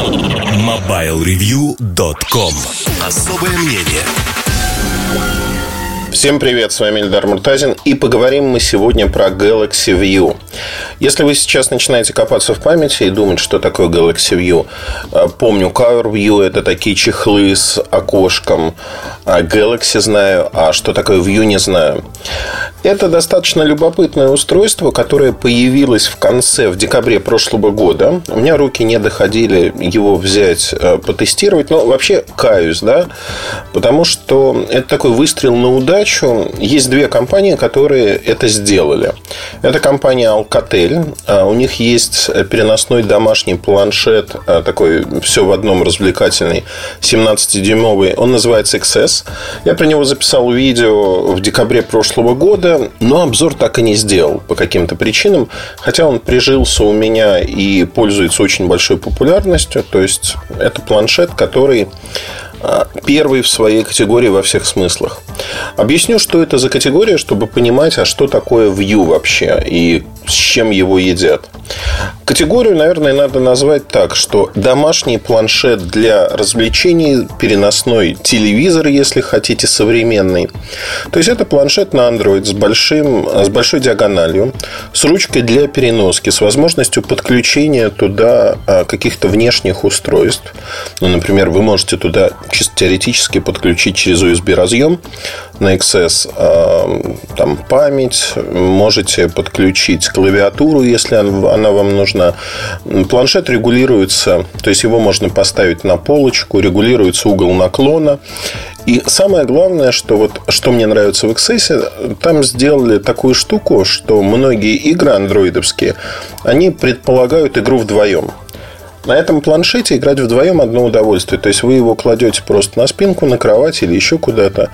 MobileReview.com Особое мнение Всем привет, с вами Эльдар Муртазин И поговорим мы сегодня про Galaxy View. Если вы сейчас начинаете копаться в памяти И думать, что такое Galaxy View э, Помню, Cover View это такие чехлы с окошком а Galaxy знаю, а что такое View не знаю. Это достаточно любопытное устройство Которое появилось в конце, в декабре прошлого года. У меня руки не доходили его взять, э, потестировать. Но вообще каюсь, да Потому что это такой выстрел на удачу задачу. Есть две компании, которые это сделали. Это компания Alcatel. А, у них есть переносной домашний планшет, а, такой все в одном развлекательный, 17-дюймовый. Он называется XS. Я про него записал видео в декабре прошлого года, но обзор так и не сделал по каким-то причинам. Хотя он прижился у меня и пользуется очень большой популярностью. То есть, это планшет, который первый в своей категории во всех смыслах. Объясню, что это за категория, чтобы понимать, а что такое View вообще и с чем его едят. Категорию, наверное, надо назвать так, что домашний планшет для развлечений, переносной телевизор, если хотите, современный. То есть это планшет на Android с, большим, с большой диагональю, с ручкой для переноски, с возможностью подключения туда а, каких-то внешних устройств. Ну, например, вы можете туда чисто теоретически подключить через USB разъем на XS а, там память, можете подключить клавиатуру, если она вам нужна. Планшет регулируется, то есть его можно поставить на полочку, регулируется угол наклона. И самое главное, что вот что мне нравится в XS, там сделали такую штуку, что многие игры андроидовские, они предполагают игру вдвоем. На этом планшете играть вдвоем одно удовольствие. То есть вы его кладете просто на спинку, на кровать или еще куда-то.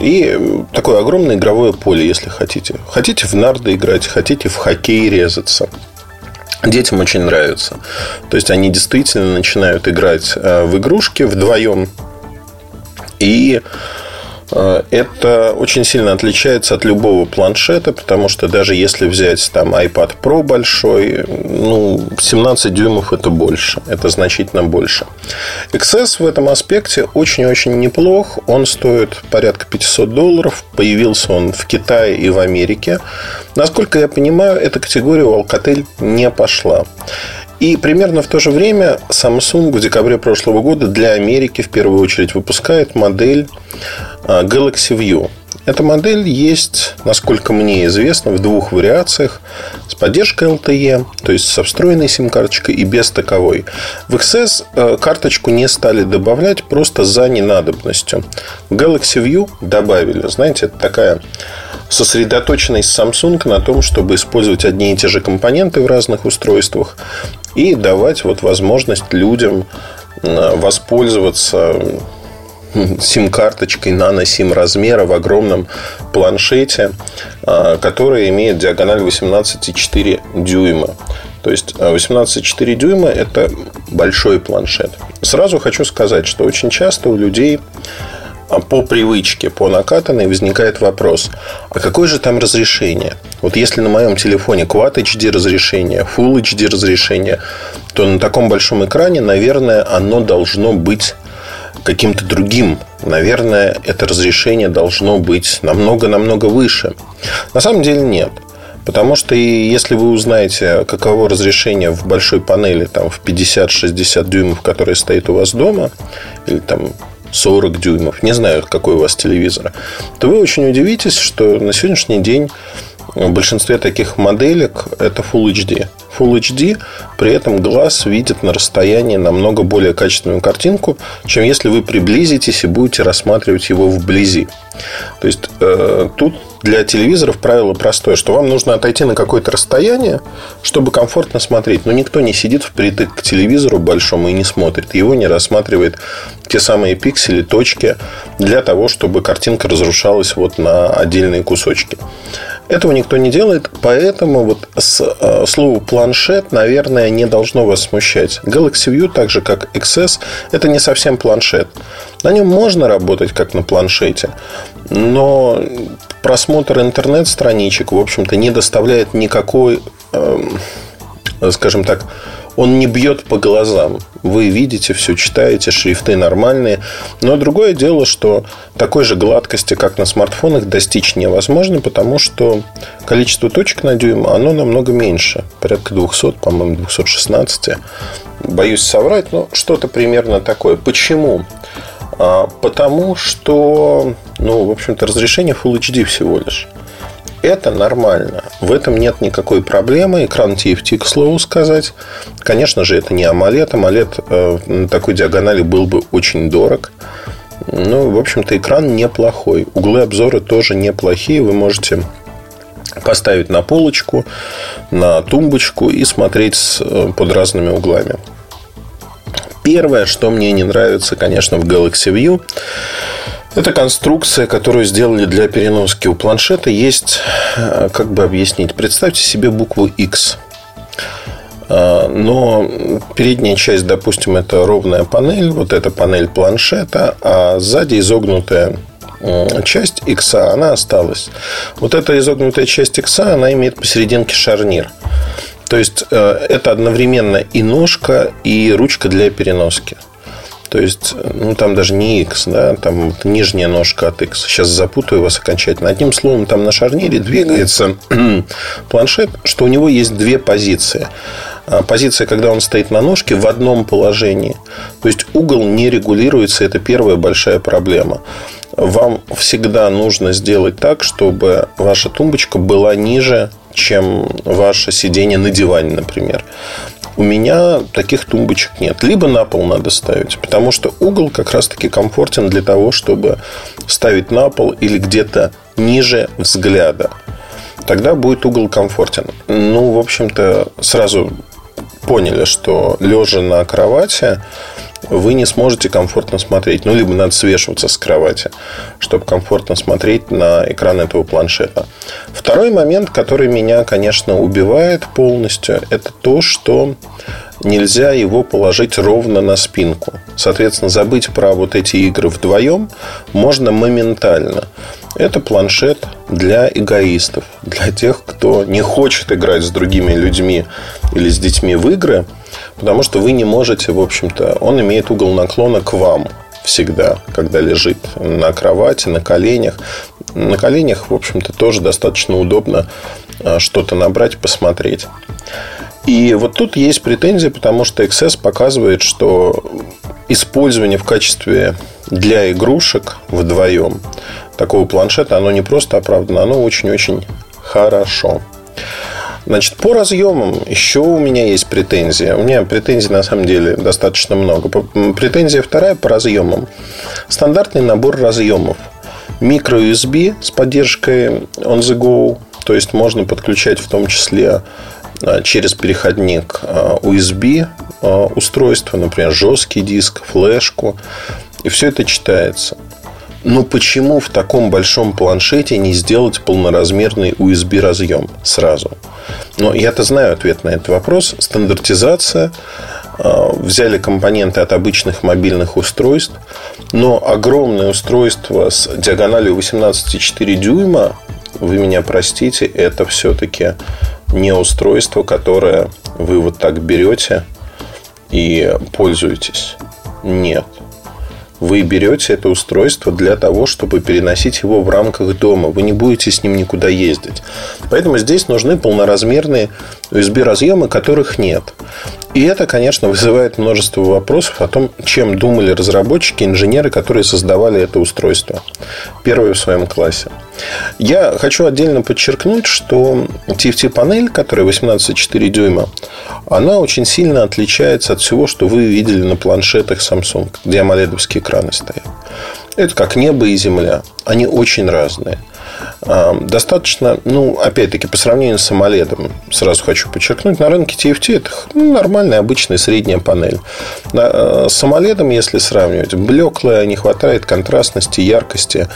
И такое огромное игровое поле, если хотите. Хотите в нарды играть, хотите в хоккей резаться. Детям очень нравится. То есть они действительно начинают играть э, в игрушки вдвоем. И это очень сильно отличается от любого планшета, потому что даже если взять там iPad Pro большой, ну, 17 дюймов это больше, это значительно больше. XS в этом аспекте очень-очень неплох, он стоит порядка 500 долларов, появился он в Китае и в Америке. Насколько я понимаю, эта категория у Alcatel не пошла. И примерно в то же время Samsung в декабре прошлого года для Америки в первую очередь выпускает модель Galaxy View. Эта модель есть, насколько мне известно, в двух вариациях. С поддержкой LTE, то есть со встроенной сим-карточкой и без таковой. В XS э, карточку не стали добавлять просто за ненадобностью. Galaxy View добавили. Знаете, это такая сосредоточенность Samsung на том, чтобы использовать одни и те же компоненты в разных устройствах и давать вот возможность людям э, воспользоваться сим-карточкой нано-сим размера в огромном планшете, а, который имеет диагональ 18,4 дюйма. То есть 18,4 а, дюйма – это большой планшет. Сразу хочу сказать, что очень часто у людей а, по привычке, по накатанной возникает вопрос, а какое же там разрешение? Вот если на моем телефоне Quad HD разрешение, Full HD разрешение, то на таком большом экране, наверное, оно должно быть каким-то другим. Наверное, это разрешение должно быть намного-намного выше. На самом деле нет. Потому что если вы узнаете, каково разрешение в большой панели там, в 50-60 дюймов, которая стоит у вас дома, или там 40 дюймов, не знаю, какой у вас телевизор, то вы очень удивитесь, что на сегодняшний день в большинстве таких моделек это Full HD. Full HD, при этом глаз видит на расстоянии намного более качественную картинку, чем если вы приблизитесь и будете рассматривать его вблизи. То есть э, тут для телевизоров правило простое, что вам нужно отойти на какое-то расстояние, чтобы комфортно смотреть. Но никто не сидит впритык к телевизору большому и не смотрит. Его не рассматривает те самые пиксели, точки для того, чтобы картинка разрушалась вот на отдельные кусочки. Этого никто не делает, поэтому вот с, э, слово планшет, наверное, не должно вас смущать. Galaxy View, так же как XS, это не совсем планшет. На нем можно работать как на планшете, но просмотр интернет-страничек, в общем-то, не доставляет никакой, э, скажем так, он не бьет по глазам. Вы видите, все читаете, шрифты нормальные. Но другое дело, что такой же гладкости, как на смартфонах, достичь невозможно, потому что количество точек на дюйм, оно намного меньше. Порядка 200, по-моему, 216. Боюсь соврать, но что-то примерно такое. Почему? А, потому что, ну, в общем-то, разрешение Full HD всего лишь. Это нормально. В этом нет никакой проблемы. Экран TFT, к слову сказать. Конечно же, это не AMOLED. AMOLED э, на такой диагонали был бы очень дорог. Ну, в общем-то, экран неплохой. Углы обзора тоже неплохие. Вы можете поставить на полочку, на тумбочку и смотреть э, под разными углами. Первое, что мне не нравится, конечно, в Galaxy View, это конструкция, которую сделали для переноски. У планшета есть, э, как бы объяснить, представьте себе букву X. Э, но передняя часть, допустим, это ровная панель, вот эта панель планшета, а сзади изогнутая часть X, она осталась. Вот эта изогнутая часть X, она имеет посерединке шарнир. То есть э, это одновременно и ножка, и ручка для переноски. То есть, ну, там даже не X, да, там нижняя ножка от X. Сейчас запутаю вас окончательно. Одним словом, там на шарнире двигается планшет, что у него есть две позиции. А позиция, когда он стоит на ножке в одном положении. То есть, угол не регулируется. Это первая большая проблема. Вам всегда нужно сделать так, чтобы ваша тумбочка была ниже чем ваше сидение на диване, например. У меня таких тумбочек нет. Либо на пол надо ставить, потому что угол как раз-таки комфортен для того, чтобы ставить на пол или где-то ниже взгляда. Тогда будет угол комфортен. Ну, в общем-то, сразу поняли, что лежа на кровати вы не сможете комфортно смотреть. Ну, либо надо свешиваться с кровати, чтобы комфортно смотреть на экран этого планшета. Второй момент, который меня, конечно, убивает полностью, это то, что нельзя его положить ровно на спинку. Соответственно, забыть про вот эти игры вдвоем можно моментально. Это планшет для эгоистов, для тех, кто не хочет играть с другими людьми или с детьми в игры, потому что вы не можете, в общем-то, он имеет угол наклона к вам всегда, когда лежит на кровати, на коленях. На коленях, в общем-то, тоже достаточно удобно а, что-то набрать, посмотреть. И вот тут есть претензии, потому что XS показывает, что использование в качестве для игрушек вдвоем такого планшета, оно не просто оправдано, оно очень-очень хорошо. Значит, по разъемам еще у меня есть претензия. У меня претензий на самом деле достаточно много. Претензия вторая по разъемам. Стандартный набор разъемов. Микро USB с поддержкой on the go. То есть можно подключать в том числе а, через переходник USB а, устройство, например, жесткий диск, флешку. И все это читается. Но почему в таком большом планшете не сделать полноразмерный USB разъем сразу? Но я-то знаю ответ на этот вопрос. Стандартизация. Взяли компоненты от обычных мобильных устройств. Но огромное устройство с диагональю 18,4 дюйма, вы меня простите, это все-таки не устройство, которое вы вот так берете и пользуетесь. Нет. Вы берете это устройство для того, чтобы переносить его в рамках дома. Вы не будете с ним никуда ездить. Поэтому здесь нужны полноразмерные USB-разъемы, которых нет. И это, конечно, вызывает множество вопросов о том, чем думали разработчики, инженеры, которые создавали это устройство. Первое в своем классе. Я хочу отдельно подчеркнуть, что TFT-панель, которая 18,4 дюйма, она очень сильно отличается от всего, что вы видели на планшетах Samsung, где AMOLED экраны стоят. Это как небо и земля. Они очень разные. Достаточно, ну, опять-таки, по сравнению с AMOLED, сразу хочу подчеркнуть, на рынке TFT это ну, нормальная, обычная средняя панель. Э, с AMOLED, если сравнивать, блеклая, не хватает контрастности, яркости.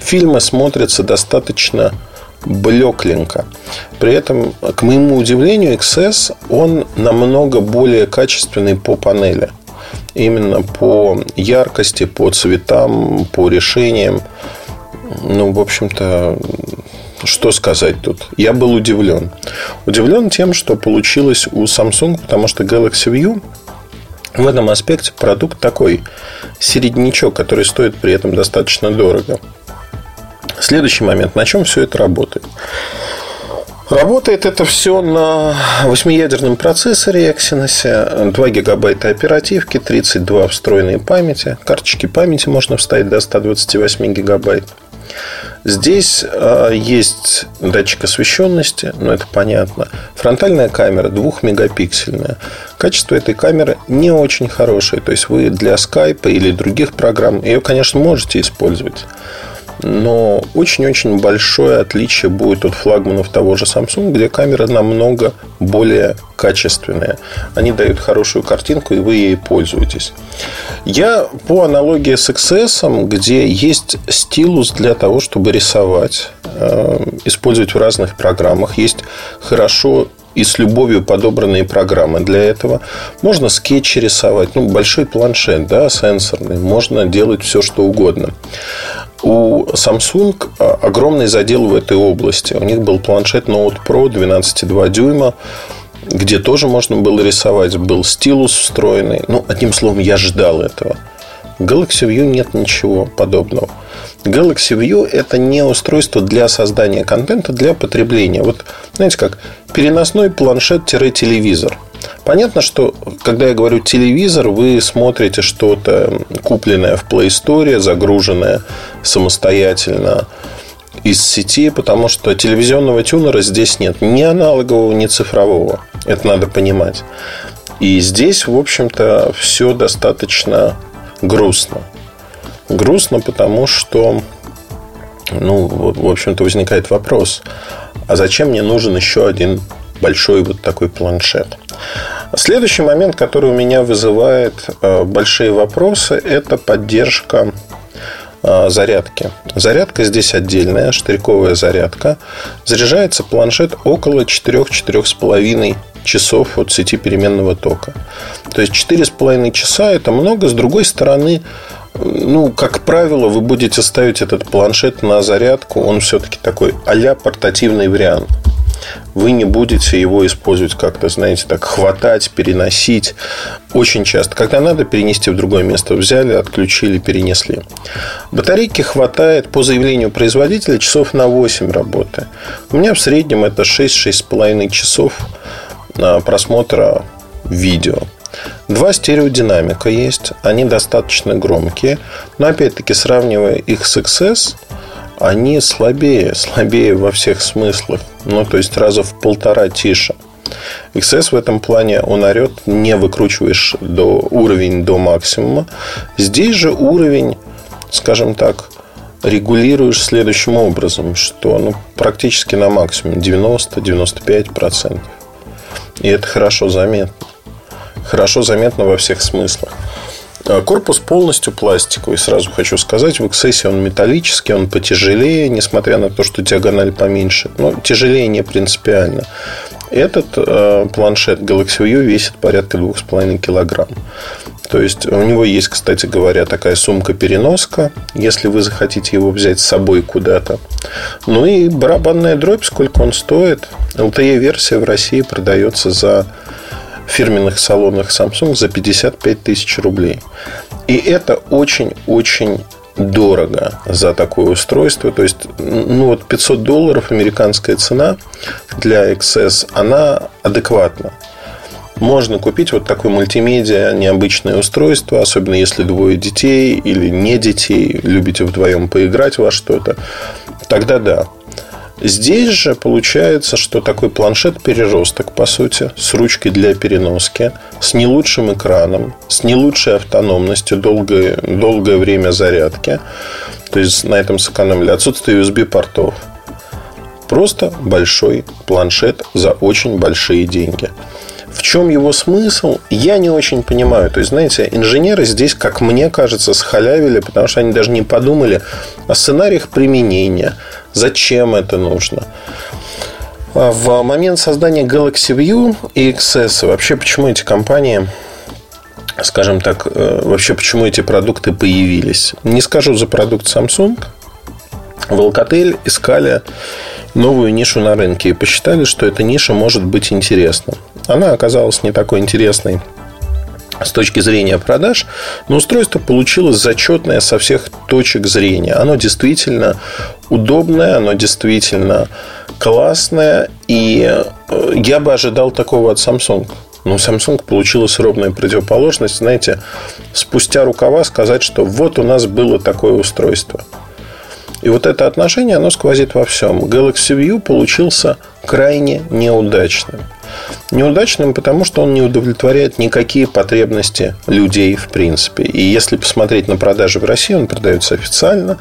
Фильмы смотрятся достаточно блекленько. При этом, к моему удивлению, XS, он намного более качественный по панели. Именно по яркости, по цветам, по решениям. Ну, в общем-то, что сказать тут? Я был удивлен. Удивлен тем, что получилось у Samsung, потому что Galaxy View в этом аспекте продукт такой середнячок, который стоит при этом достаточно дорого. Следующий момент. На чем все это работает? Работает это все на 8-ядерном процессоре Exynos, 2 гигабайта оперативки, 32 встроенной памяти. Карточки памяти можно вставить до 128 гигабайт. Здесь э, есть датчик освещенности, но это понятно. Фронтальная камера 2-мегапиксельная. Качество этой камеры не очень хорошее. То есть вы для скайпа или других программ ее, конечно, можете использовать но очень-очень большое отличие будет от флагманов того же Samsung, где камера намного более качественная. Они дают хорошую картинку, и вы ей пользуетесь. Я по аналогии с XS, где есть стилус для того, чтобы рисовать, э, использовать в разных программах. Есть хорошо и с любовью подобранные программы для этого. Можно скетчи рисовать, ну, большой планшет, да, сенсорный. Можно делать все, что угодно. У Samsung а, огромный задел в этой области. У них был планшет Note Pro 12,2 дюйма, где тоже можно было рисовать. Был стилус встроенный. Ну, одним словом, я ждал этого. Galaxy View нет ничего подобного. Galaxy View – это не устройство для создания контента, для потребления. Вот, знаете как, переносной планшет-телевизор – Понятно, что когда я говорю телевизор, вы смотрите что-то купленное в Play Store, загруженное самостоятельно из сети, потому что телевизионного тюнера здесь нет ни аналогового, ни цифрового. Это надо понимать. И здесь, в общем-то, все достаточно грустно. Грустно, потому что, ну, в общем-то, возникает вопрос, а зачем мне нужен еще один большой вот такой планшет. Следующий момент, который у меня вызывает э, большие вопросы, это поддержка э, зарядки. Зарядка здесь отдельная, штырьковая зарядка. Заряжается планшет около 4-4,5 часов от сети переменного тока. То есть 4,5 часа это много. С другой стороны, ну, как правило, вы будете ставить этот планшет на зарядку. Он все-таки такой а портативный вариант вы не будете его использовать как-то, знаете, так хватать, переносить. Очень часто. Когда надо перенести в другое место, взяли, отключили, перенесли. Батарейки хватает по заявлению производителя часов на 8 работы. У меня в среднем это 6-6,5 часов просмотра видео. Два стереодинамика есть, они достаточно громкие, но опять-таки сравнивая их с XS, они слабее, слабее во всех смыслах. Ну, то есть раза в полтора тише. XS в этом плане он орет, не выкручиваешь до уровень до максимума. Здесь же уровень, скажем так, регулируешь следующим образом, что ну, практически на максимум 90-95%. И это хорошо заметно. Хорошо заметно во всех смыслах. А корпус полностью пластиковый, сразу хочу сказать. В XS он металлический, он потяжелее, несмотря на то, что диагональ поменьше. Но тяжелее не принципиально. Этот э, планшет Galaxy View весит порядка 2,5 килограмм. То есть у него есть, кстати говоря, такая сумка-переноска, если вы захотите его взять с собой куда-то. Ну и барабанная дробь, сколько он стоит. LTE-версия в России продается за фирменных салонах Samsung за 55 тысяч рублей. И это очень-очень дорого за такое устройство. То есть, ну вот 500 долларов американская цена для XS, она адекватна. Можно купить вот такое мультимедиа, необычное устройство, особенно если двое детей или не детей, любите вдвоем поиграть во что-то. Тогда да. Здесь же получается, что такой планшет переросток, по сути, с ручкой для переноски, с не лучшим экраном, с не лучшей автономностью, долгое, долгое время зарядки. То есть на этом сэкономили отсутствие USB-портов. Просто большой планшет за очень большие деньги. В чем его смысл, я не очень понимаю. То есть, знаете, инженеры здесь, как мне кажется, схалявили, потому что они даже не подумали о сценариях применения, зачем это нужно. А в момент создания Galaxy View и XS вообще почему эти компании скажем так, э, вообще почему эти продукты появились. Не скажу за продукт Samsung. В Alcatel искали новую нишу на рынке и посчитали, что эта ниша может быть интересна. Она оказалась не такой интересной с точки зрения продаж, но устройство получилось зачетное со всех точек зрения. Оно действительно удобное, оно действительно классное, и э, я бы ожидал такого от Samsung. Но Samsung получилась ровная противоположность. Знаете, спустя рукава сказать, что вот у нас было такое устройство. И вот это отношение, оно сквозит во всем. Galaxy View получился крайне неудачным. Неудачным, потому что он не удовлетворяет никакие потребности людей в принципе. И если посмотреть на продажи в России, он продается официально,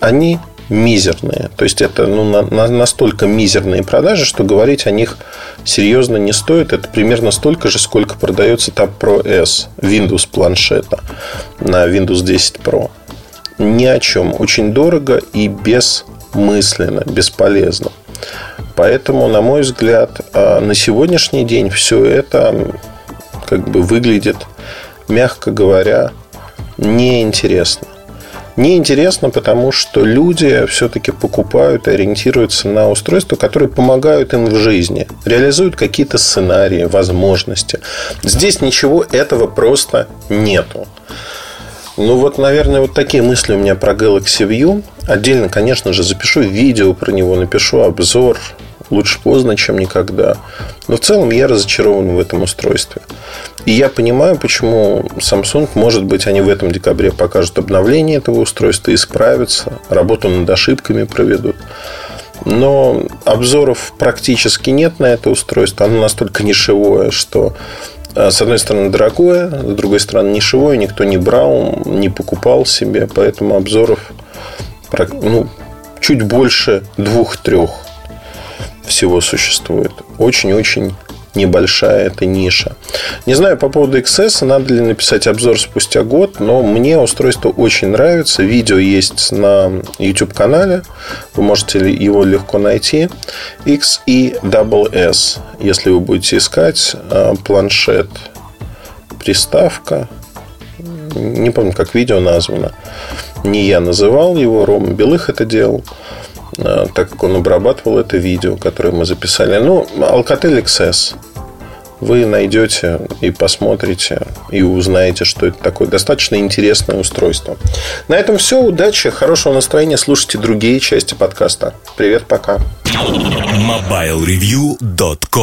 они мизерные. То есть это ну, на, на, настолько мизерные продажи, что говорить о них серьезно не стоит. Это примерно столько же, сколько продается Tab Pro S Windows планшета на Windows 10 Pro. Ни о чем. Очень дорого и бессмысленно, бесполезно. Поэтому, на мой взгляд, а, на сегодняшний день все это как бы выглядит, мягко говоря, неинтересно. Неинтересно, потому что люди все-таки покупают и ориентируются на устройства, которые помогают им в жизни, реализуют какие-то сценарии, возможности. Здесь ничего этого просто нету. Ну вот, наверное, вот такие мысли у меня про Galaxy View. Отдельно, конечно же, запишу видео про него, напишу обзор. Лучше поздно, чем никогда. Но в целом я разочарован в этом устройстве. И я понимаю, почему Samsung, может быть, они в этом декабре покажут обновление этого устройства, исправятся, работу над ошибками проведут. Но обзоров практически нет на это устройство. Оно настолько нишевое, что э, с одной стороны дорогое, с другой стороны нишевое, никто не брал, не покупал себе, поэтому обзоров ну, чуть больше двух-трех всего существует. Очень-очень небольшая эта ниша. Не знаю по поводу XS, надо ли написать обзор спустя год, но мне устройство очень нравится. Видео есть на YouTube-канале. Вы можете его легко найти. XESS. Если вы будете искать а, планшет, приставка. Не помню, как видео названо. Не я называл его, Рома Белых это делал. Так как он обрабатывал это видео, которое мы записали. Ну, Alcatel XS вы найдете и посмотрите, и узнаете, что это такое. Достаточно интересное устройство. На этом все. Удачи, хорошего настроения. Слушайте другие части подкаста. Привет, пока. MobileReview.com